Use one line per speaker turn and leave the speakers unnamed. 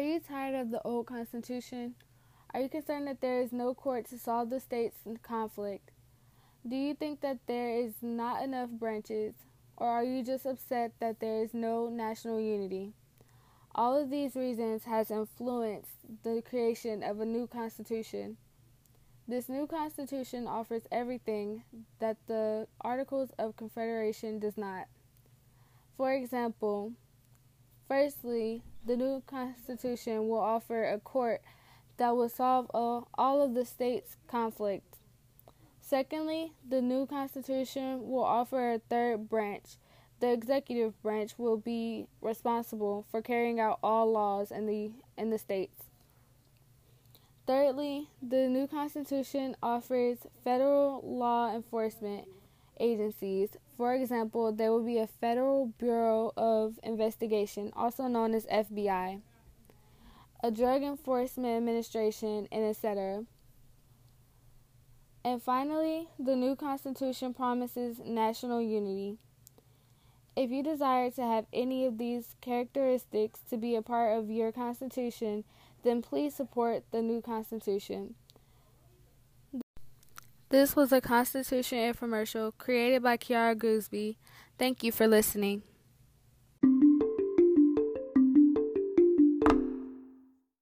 of the old Constitution? Are you concerned that there is no court to solve the state's conflict? Do you think that there is not enough branches? Or are you just upset that there is no national unity? All of these reasons has influenced the creation of a new constitution. This new constitution offers everything that the Articles of Confederation does not. For example, firstly, the new constitution will offer a court that will solve all, all of the state's conflicts. Secondly, the new constitution will offer a third branch. The executive branch will be responsible for carrying out all laws in the in the states. Thirdly, the new constitution offers federal law enforcement agencies. For example, there will be a Federal Bureau of Investigation, also known as FBI, a Drug Enforcement Administration, and etc. And finally, the new Constitution promises national unity. If you desire to have any of these characteristics to be a part of your Constitution, then please support the new Constitution. This was a Constitution infomercial created by Kiara Gooseby. Thank you for listening.